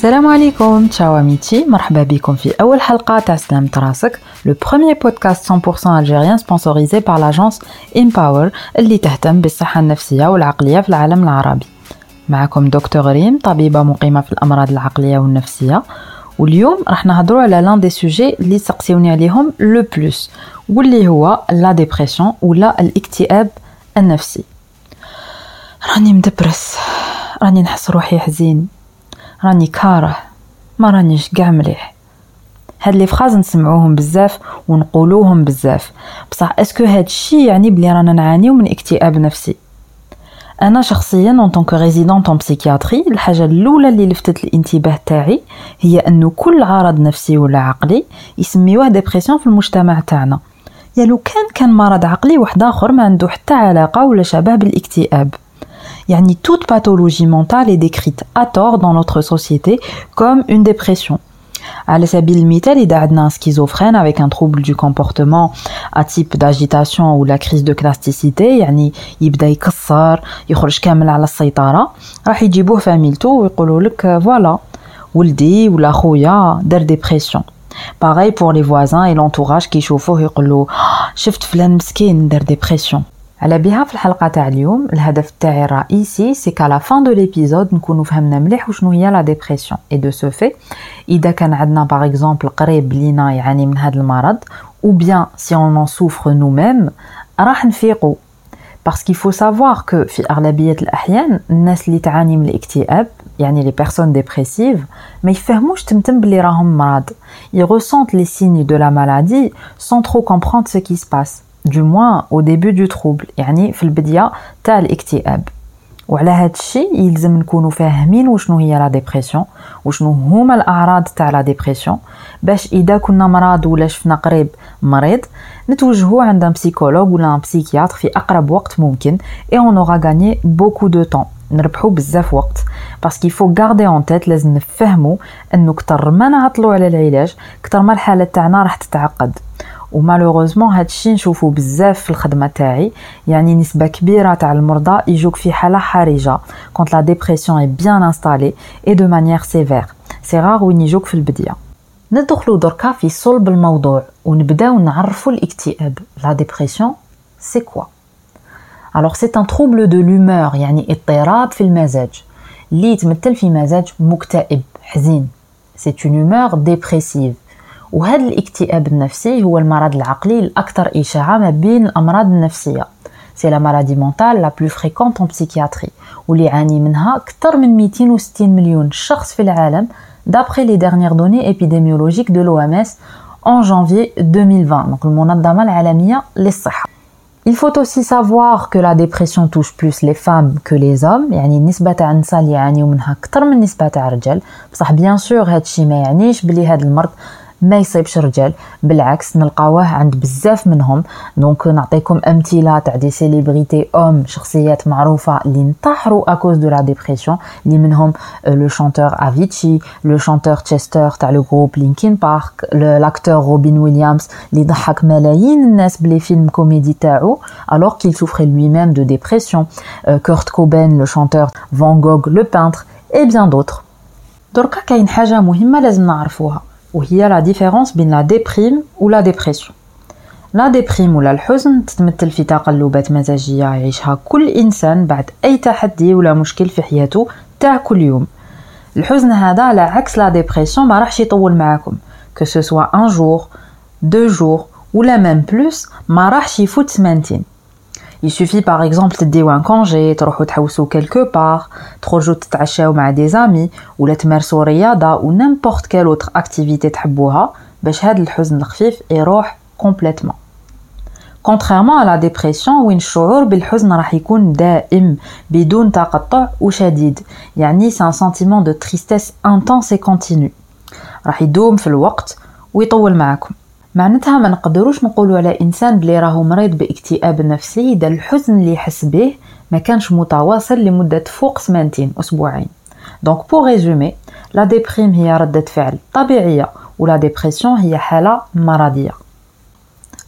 سلام عليكم, ciao amiti, مرحبا بيكم في أول حلقة تاع سلامة راسك, le premier podcast 100% algérien sponsorisé par l'agence Empower اللي تهتم بالصحة النفسية والعقلية في العالم العربي. معكم دكتور ريم طبيبة مقيمة في الأمراض العقلية والنفسية. واليوم راح نهضروا على l'un des sujets اللي سقسيوني عليهم le plus واللي هو la dépression ولا الاكتئاب النفسي. راني مدبرس. راني نحس روحي حزين. راني كاره ما رانيش قاع مليح. هاد les phrases نسمعوهم بزاف ونقولوهم بزاف. بصح est-ce que هاد الشي يعني بلي رانا نعانيو من اكتئاب نفسي. أنا شخصيا en tant que résidente en psychiatrie الحاجة الأولى اللي لفتت الانتباه تاعي هي انه كل عرض نفسي ولا عقلي يسميوه dépression في المجتمع تاعنا. يا لو كان كان مرض عقلي واحد آخر ما عنده حتى علاقة ولا شبه بالإكتئاب. يعني toute pathologie mentale est décrite à tort dans notre société comme une dépression. على سبيل المثال إذا عندنا schizophrène avec un trouble du comportement à type d'agitation ou la crise de clasticité يعني يبدا يكسر يخرج كامل على السيطرة راح يجيبوه فاميلتو ويقولوا لك voilà ولدي ولا خويا دار dépression pareil pour les voisins et l'entourage كيشوفوه يقولوا شفت فلان مسكين دار dépression على بها في الحلقة تاع اليوم. الهدف تاعي الرئيسي c'est qu'à la fin de l'épisode نكونوا فهمنا مليح وشنو هي la dépression et de ce fait إذا كان عندنا par exemple قريب لينا يعاني من هذا المرض ou bien si on en souffre nous-mêmes راح نفيقوا parce que faut savoir que في أغلبية الأحيان الناس اللي تعاني من الاكتئاب يعني les personnes dépressives ما يفهموش تمتم بلي راهم مرض. Ils ressentent les signes de la maladie sans trop comprendre ce qui se passe. Du moins au début du trouble يعني في البداية تاع الاكتئاب. وعلى هذا الشيء يلزم نكونوا فاهمين وشنو هي la dépression وشنو هما الأعراض تاع la dépression باش إذا كنا مرض ولا شفنا قريب مريض نتوجهوا عند un psychologue ولا un psychiatre في أقرب وقت ممكن et on aura gagné beaucoup de temps نربحوا بزاف وقت parce que faut garder en tête لازم نفهموا إنه كتر ما نعطلوا على العلاج كتر ما الحاله تاعنا راح تتعقد. و malheureusement هادشي نشوفو بزاف في الخدمة تاعي. يعني نسبة كبيرة تاع المرضى يجوك في حالة حرجة quand la dépression est bien installée et de manière sévère c'est rare وين يجوك في البداية. ندخلو دركا في صلب الموضوع ونبداو نعرفو الاكتئاب. la dépression c'est quoi Alors c'est un trouble de l'humeur يعني اضطراب في المزاج. اللي يتمثل في مزاج مكتئب حزين. C'est une humeur dépressive. وهذا الاكتئاب النفسي هو المرض العقلي الأكثر إشاعة ما بين الأمراض النفسية. c'est la maladie mentale la plus fréquente en psychiatrie واللي يعاني منها أكثر من 260 مليون شخص في العالم d'après les dernières données épidémiologiques de l'OMS en janvier 2020 donc المنظمة العالمية للصحة Il faut aussi savoir que la dépression touche plus les femmes que les hommes يعني النسبة تاع النساء اللي يعانيو منها أكثر من النسبة تاع الرجال بصح bien sûr هادشي ما يعنيش بلي هاد المرض ما يصيبش رجال. بالعكس نلقاوه عند بزاف منهم. donc نعطيكم أمثلة تاع des célébrités, hommes شخصيات معروفة اللي انتحروا à cause de la dépression اللي منهم le chanteur Avicii le chanteur Chester تاع le groupe Linkin Park l'acteur Robin Williams اللي ضحك ملايين الناس ب les films comédie تاعو alors qu'il souffrait lui-même de dépression. Kurt Cobain le chanteur Van Gogh le peintre et bien d'autres. دركا كاين حاجة مهمة لازم نعرفوها. وهي la différence بين la déprime و la dépression la déprime ولا الحزن تتمثل في تقلبات مزاجية يعيشها كل إنسان بعد أي تحدي ولا مشكل في حياته تاع كل يوم. الحزن هذا على عكس la dépression ما راحش يطول معاكم. que ce soit un jour deux jours ولا même plus ما راحش يفوت سمانتين. Il suffit par exemple تديو un congé تروحو تحوسو quelque part تخرجو تتعشاو مع des amis ولا تمارسو رياضة و n'importe quelle autre activité تحبوها باش هاد الحزن الخفيف يروح complètement contrairement à la dépression وين الشعور بالحزن راح يكون دائم بدون تقطع وشديد يعني c'est un sentiment de tristesse intense et continu راح يدوم في الوقت ويطول معكم معناتها ما نقدروش نقولوا على إنسان بلي راهو مريض باكتئاب نفسي اذا الحزن اللي يحس به ما كانش متواصل لمدة فوق سمانتين أسبوعين donc pour résumer la déprime هي ردة فعل طبيعية و la dépression هي حالة مرضية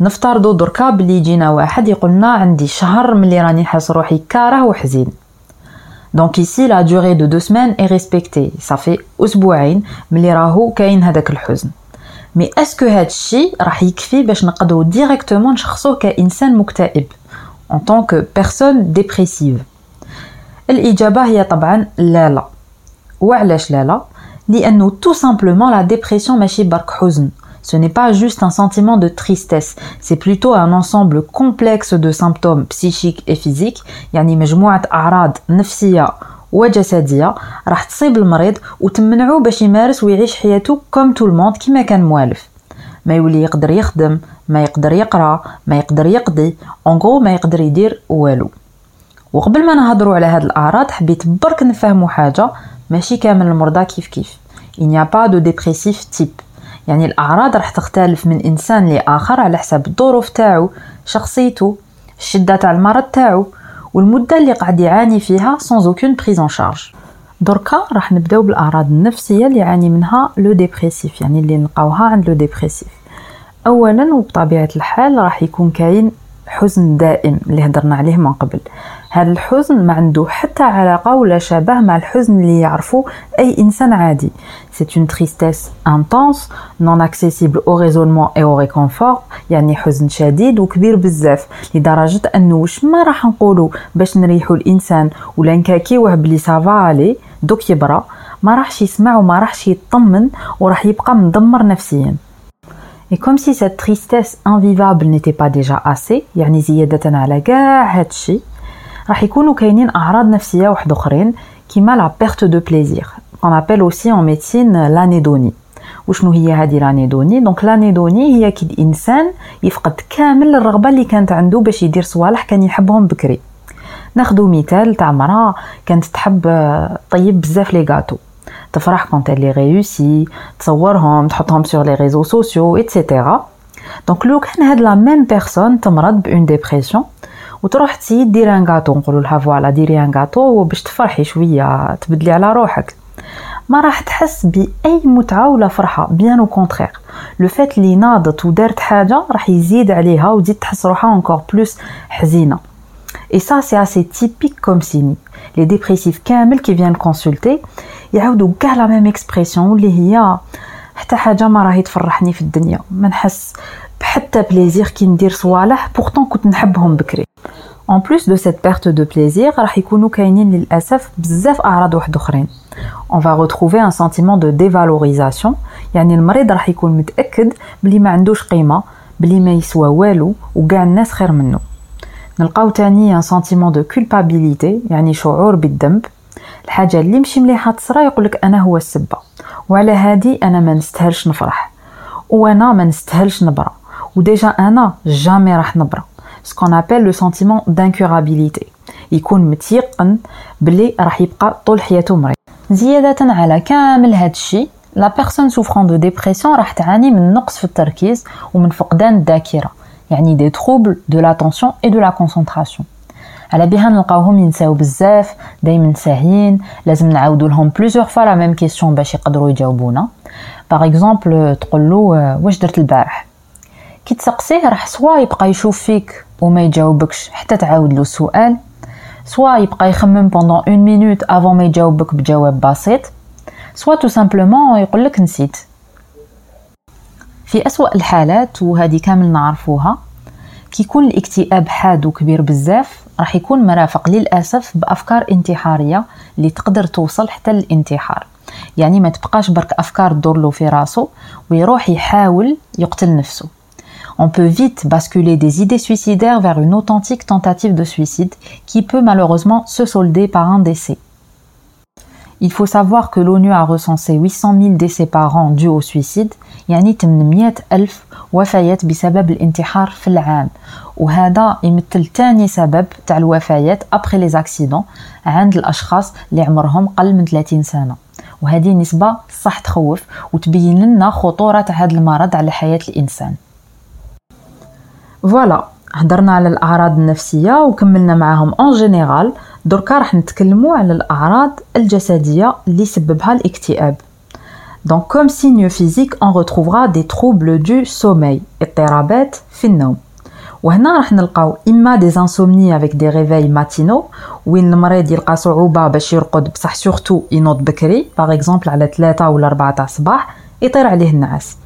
نفترضوا دركا بلي يجينا واحد يقولنا عندي شهر ملي راني حاس روحي كاره وحزين Donc ici, la durée de deux semaines est respectée. Ça fait أسبوعين ملي راهو كاين هذاك الحزن. Mais est-ce que هذا الشيء راح يكفي باش نقدروا directement نشخصوه كإنسان مكتئب en tant que personne dépressive الإجابة هي طبعا لا لا. وعلاش لا لا؟ لأنه tout simplement la dépression ماشي برك حزن. Ce n'est pas juste un sentiment de tristesse, c'est plutôt un ensemble complexe de symptômes psychiques et physiques, يعني مجموعة أعراض نفسية وجسدية راح تصيب المريض وتمنعو باش يمارس ويعيش حياته comme tout le monde كيما كان موالف ما يولي يقدر يخدم ما يقدر يقرأ ما يقدر يقضي. en gros ما يقدر يدير والو. وقبل ما نهضروا على هاد الأعراض حبيت برك نفهموا حاجة ماشي كامل المرضى كيف كيف. y a pas de dépressif type. يعني الأعراض راح تختلف من إنسان لآخر على حسب الظروف تاعو شخصيته الشدة تاع المرض تاعو. والمدة اللي قاعد يعاني فيها sans aucune prise en charge. دركا راح نبدأو بالأعراض النفسية اللي يعاني منها le dépressif يعني اللي نلقاوها عند le dépressif. أولا وبطبيعة الحال راح يكون كاين حزن دائم اللي هضرنا عليه من قبل. هذا الحزن ما عنده حتى علاقة ولا شبه مع الحزن اللي يعرفه أي إنسان عادي. C'est une tristesse intense, non accessible au raisonnement et au réconfort يعني حزن شديد وكبير بزاف لدرجة أنه واش ما راح نقولوا باش نريحو الإنسان ولا نكاكيوه بلي ça va عليه دوك يبرى ما راحش يسمع وما راحش يطمن وراح يبقى مدمر نفسيا. Et comme si cette tristesse invivable n'était pas déjà assez يعني زيادة على كاع هادشي راح يكونوا كاينين أعراض نفسية واحد أخرين كيما la perte de plaisir qu'on appelle aussi en médecine l'anhédonie وشنو هي هذه l'anhédonie donc l'anhédonie هي كي الإنسان يفقد كامل الرغبة اللي كانت عنده باش يدير صوالح كان يحبهم بكري. ناخذ مثال تاع مرا كانت تحب طيب بزاف les gâteaux. تفرح quand elle les réussit تصورهم تحطهم sur les réseaux sociaux et cetera donc لو كان هاد la même personne تمرض ب une dépression وتروح تسيد ديري un gâteau نقولوا لها voilà ديري un gâteau باش تفرحي شوية تبدلي على روحك. ما راح تحس بأي متعة ولا فرحة bien au contraire. لو فات لي ناضت ودارت حاجة راح يزيد عليها وتزيد تحس روحها encore plus حزينة. Et ça, c'est assez typique comme signe. Les dépressifs كامل qui viennent consulter يعاودوا كاع la même expression اللي هي حتى حاجة ما راهي تفرحني في الدنيا. ما نحس بحتى plaisir كي ندير صوالح pourtant كنت نحبهم بكري. En plus de cette perte de plaisir, راح يكونوا كاينين للأسف بزاف أعراض واحد أخرين. On va retrouver un sentiment de dévalorisation. يعني المريض راح يكون متأكد بلي ما عندوش قيمة بلي ما يسوى والو وكاع الناس خير منه. نلقاو تاني un sentiment de culpabilité يعني شعور بالذنب الحاجة اللي مشي مليحة تصرا يقولك أنا هو السبة وعلى هادي أنا ما نستاهلش نفرح وأنا ما نستاهلش نبرى وديجا أنا جامي راح نبرى ce qu'on appelle le sentiment d'incurabilité. يكون متيقن بلي راح يبقى طول حياته مريض. زيادة على كامل هاد الشيء la personne souffrant de dépression راح تعاني من نقص في التركيز ومن فقدان الذاكرة يعني des troubles de l'attention et de la concentration على بها نلقاوهم ينساو بزاف دايما ساهيين لازم نعاودو لهم plusieurs fois la même question باش يقدروا يجاوبونا. par exemple تقول له واش درت البارح؟ كي تسقسيه راح soit يبقى يشوف فيك وما يجاوبكش حتى تعاود له السؤال. soit يبقى يخمم pendant une minute avant ما يجاوبك بجواب بسيط. soit tout simplement يقول لك نسيت. في أسوأ الحالات وهذه كامل نعرفوها كيكون الاكتئاب حاد وكبير بزاف راح يكون مرافق للأسف بأفكار انتحارية اللي تقدر توصل حتى للانتحار. يعني ما تبقاش برك أفكار تدور له في راسه ويروح يحاول يقتل نفسه. on peut vite basculer des idées suicidaires vers une authentique tentative de suicide qui peut malheureusement se solder par un décès. Il faut savoir que l'ONU a recensé 800 000 décès par an dus au suicide يعني 800 ألف وفيات بسبب الانتحار في العام وهذا يمثل ثاني سبب تاع الوفيات ابري لي زاكسيدون عند الاشخاص اللي عمرهم قل من 30 سنه وهذه نسبه صح تخوف وتبين لنا خطوره هذا المرض على حياه الانسان voilà هضرنا على الأعراض النفسية وكملنا معاهم en général دركا راح نتكلموا على الأعراض الجسدية اللي سببها الاكتئاب. Donc comme signe physique, on retrouvera des troubles du sommeil, اضطرابات في النوم. وهنا راح نلقاو إما des insomnies avec des réveils matinaux وين المريض يلقى صعوبة باش يرقد بصح surtout ينوض بكري par exemple على 3 ولا 4 تاع الصباح يطير عليه النعاس.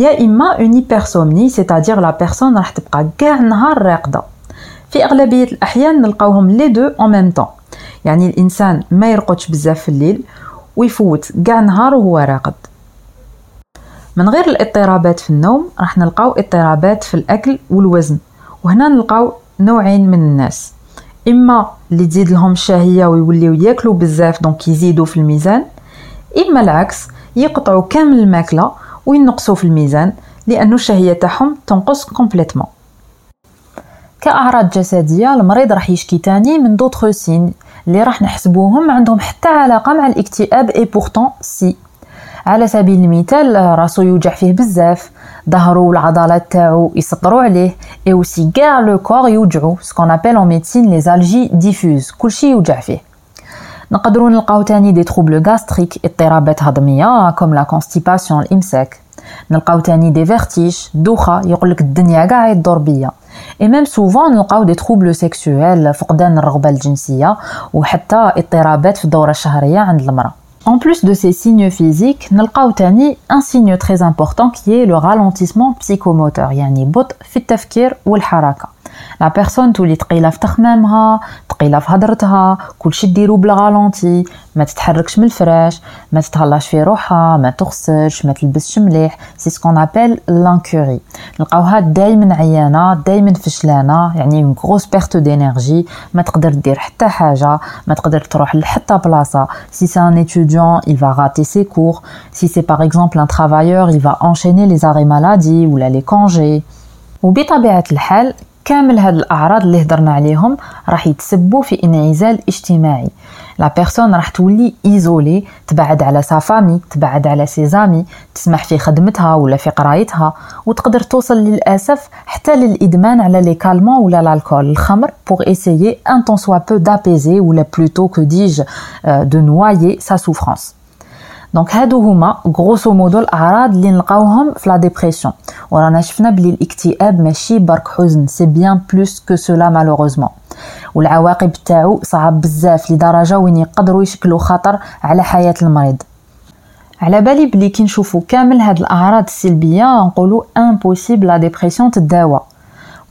يا إما une hypersomnie c'est-à-dire la personne راح تبقى كاع النهار راقدة. في أغلبية الأحيان نلقاوهم les deux en même temps يعني الإنسان ما يرقدش بزاف في الليل ويفوت كاع نهار وهو راقد. من غير الاضطرابات في النوم راح نلقاو اضطرابات في الأكل والوزن. وهنا نلقاو نوعين من الناس. إما اللي تزيد لهم الشهية ويوليو ياكلوا بزاف donc يزيدوا في الميزان إما العكس يقطعوا كامل الماكلة وينقصوا في الميزان لأنه الشهيه تاعهم تنقص complètement كأعراض جسدية المريض راح يشكي تاني من d'autres signes اللي راح نحسبوهم عندهم حتى علاقة مع الاكتئاب et pourtant si على سبيل المثال راسو يوجع فيه بزاف ظهرو والعضلات تاعو يسطروا عليه et aussi كاع le corps يوجعو ce qu'on appelle en médecine les algies diffuses كلشي يوجع فيه. نقدروا نلقاو تاني des troubles gastriques اضطرابات هضمية comme la constipation الإمساك. نلقاو تاني des vertiges دوخة يقولك الدنيا كاع يدور بيا. et même souvent نلقاو des troubles sexuels فقدان الرغبة الجنسية وحتى اضطرابات في الدورة الشهرية عند المرأة. En plus de ces signes physiques, نلقاو تاني un signe très important qui est le ralentissement psychomoteur يعني بطء في التفكير والحركة. la personne تولي تقيلة في تخمامها تقيلة في هضرتها كلشي ديرو بال ralenti ما تتحركش من الفراش ما تتهلاش في روحها ما تغسلش ما تلبسش مليح. c'est ce qu'on appelle l'incurie نلقاوها دائما عيانة دائما فشلانة يعني une grosse perte d'énergie ما تقدر دير حتى حاجة ما تقدر تروح لحتى بلاصة. si c'est un étudiant il va rater ses cours. Si c'est par exemple un travailleur il va enchaîner les arrêts maladie ou les congés وبطبيعة الحال كامل هاد الأعراض اللي هضرنا عليهم راح يتسبوا في انعزال اجتماعي. la personne راح تولي isolée تبعد على sa famille تبعد على ses amis تسمح في خدمتها ولا في قرايتها وتقدر توصل للأسف حتى للإدمان على les calmants ولا l'alcool الخمر pour essayer un tant soit peu d'apaiser ولا plutôt que dis-je de noyer sa souffrance donc هادو هما grosso modo الأعراض اللي نلقاوهم في la dépression ورانا شفنا بلي الاكتئاب ماشي برك حزن c'est bien plus que cela malheureusement والعواقب تاعو صعب بزاف لدرجة وين يقدروا يشكلوا خطر على حياة المريض. على بالي بلي كي نشوفوا كامل هاد الأعراض السلبية نقولوا impossible la dépression تداوى.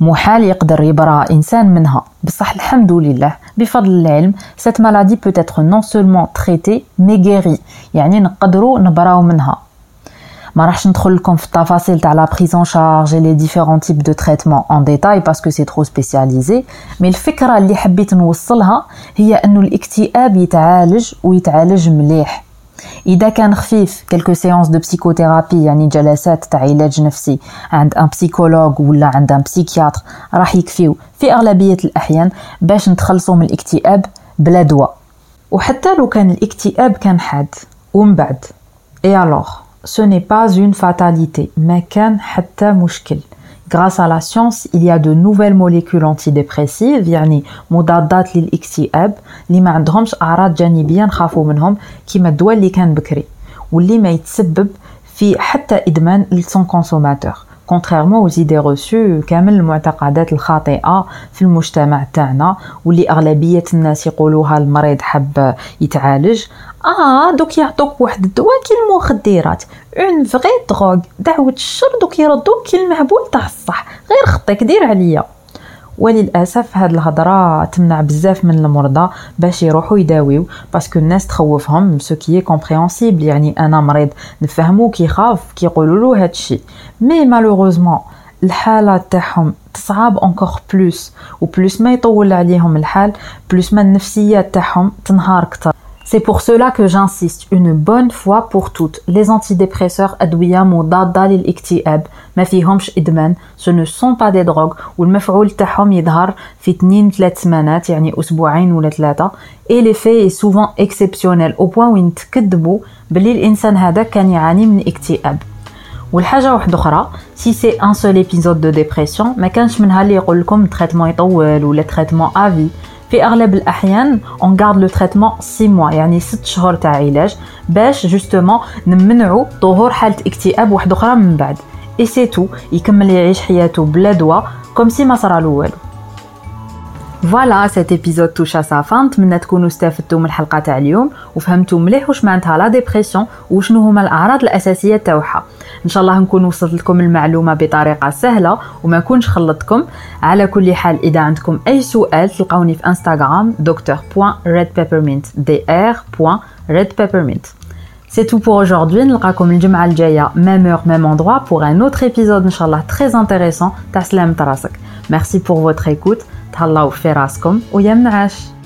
محال يقدر يبرى إنسان منها. بصح الحمد لله. بفضل العلم cette maladie peut être non seulement traitée mais guérie. يعني نقدروا نبراو منها. ما راحش ندخل لكم في التفاصيل تاع la prise en charge les différents types de traitements en détail parce que c'est trop spécialisé mais الفكرة اللي حبيت نوصلها هي أنه الاكتئاب يتعالج ويتعالج مليح. إذا كان خفيف quelques séances de psychothérapie يعني جلسات تاع علاج نفسي عند un psychologue ولا عند un psychiatre راح يكفيو. في أغلبية الأحيان باش نتخلصوا من الاكتئاب بلا دواء. وحتى لو كان الاكتئاب كان حاد ومن بعد؟ اي الوغ ce n'est pas une fatalité ما كان حتى مشكل. Grâce à la science, il y a de nouvelles molécules antidépressives يعني مضادات للاكتئاب اللي ما عندهمش اعراض جانبيه نخافوا منهم كيما الدواء اللي كان بكري واللي ما يتسبب في حتى ادمان les consommateurs contrairement aux idées reçues كامل المعتقدات الخاطئة في المجتمع تاعنا واللي أغلبية الناس يقولوها المريض حب يتعالج. آه دوك يعطوك واحد الدواء كي المخدرات. une vraie drogue دعوة الشر دوك يردوك كي المهبول تاع الصح. غير خطيك دير عليا. وللأسف هاد الهضرة تمنع بزاف من المرضى باش يروحوا يداويو parce que الناس تخوفهم ce qui est compréhensible يعني أنا مريض نفهمو كيخاف كيقولوا له هادشي mais malheureusement الحالة تاعهم تصعب encore plus و plus ما يطول عليهم الحال plus ما النفسيات تاعهم تنهار كتر C'est pour cela que j'insiste une bonne fois pour toutes. Les antidépresseurs أدوية مضادة للاكتئاب ما فيهمش إدمان ce ne sont pas des drogues. والمفعول تاعهم يظهر في 2 3 سمانات يعني أسبوعين ولا ثلاثة et l'effet est souvent exceptionnel au point وين تكذبوا بلي الإنسان هذا كان يعاني من اكتئاب والحاجة واحدة أخرى si c'est un seul épisode de dépression ما كانش منها اللي يقول لكم traitement يطول ولا traitement à vie في أغلب الأحيان on garde le traitement 6 mois يعني 6 شهور تاع علاج باش justement نمنعوا ظهور حالة اكتئاب واحدة أخرى من بعد. et c'est tout يكمل يعيش حياته بلا دواء comme si ما صرالو والو. voilà cet épisode touche à sa fin نتمنى تكونوا استفدتوا من الحلقة تاع اليوم. وفهمتوا مليح واش معناتها لا ديبرسيون وشنو هما الأعراض الأساسية تاعها. إن شاء الله نكون وصلت لكم المعلومة بطريقة سهلة وما نكونش خلطتكم على كل حال إذا عندكم أي سؤال تلقاوني في انستغرام docteur.redpeppermint dr.redpeppermint C'est tout pour aujourd'hui. نلقاكم الجمعة الجاية même heure même endroit pour un autre épisode inchallah très intéressant تاع راسك. Merci pour votre écoute. تهلاو في راسكم ويا منعش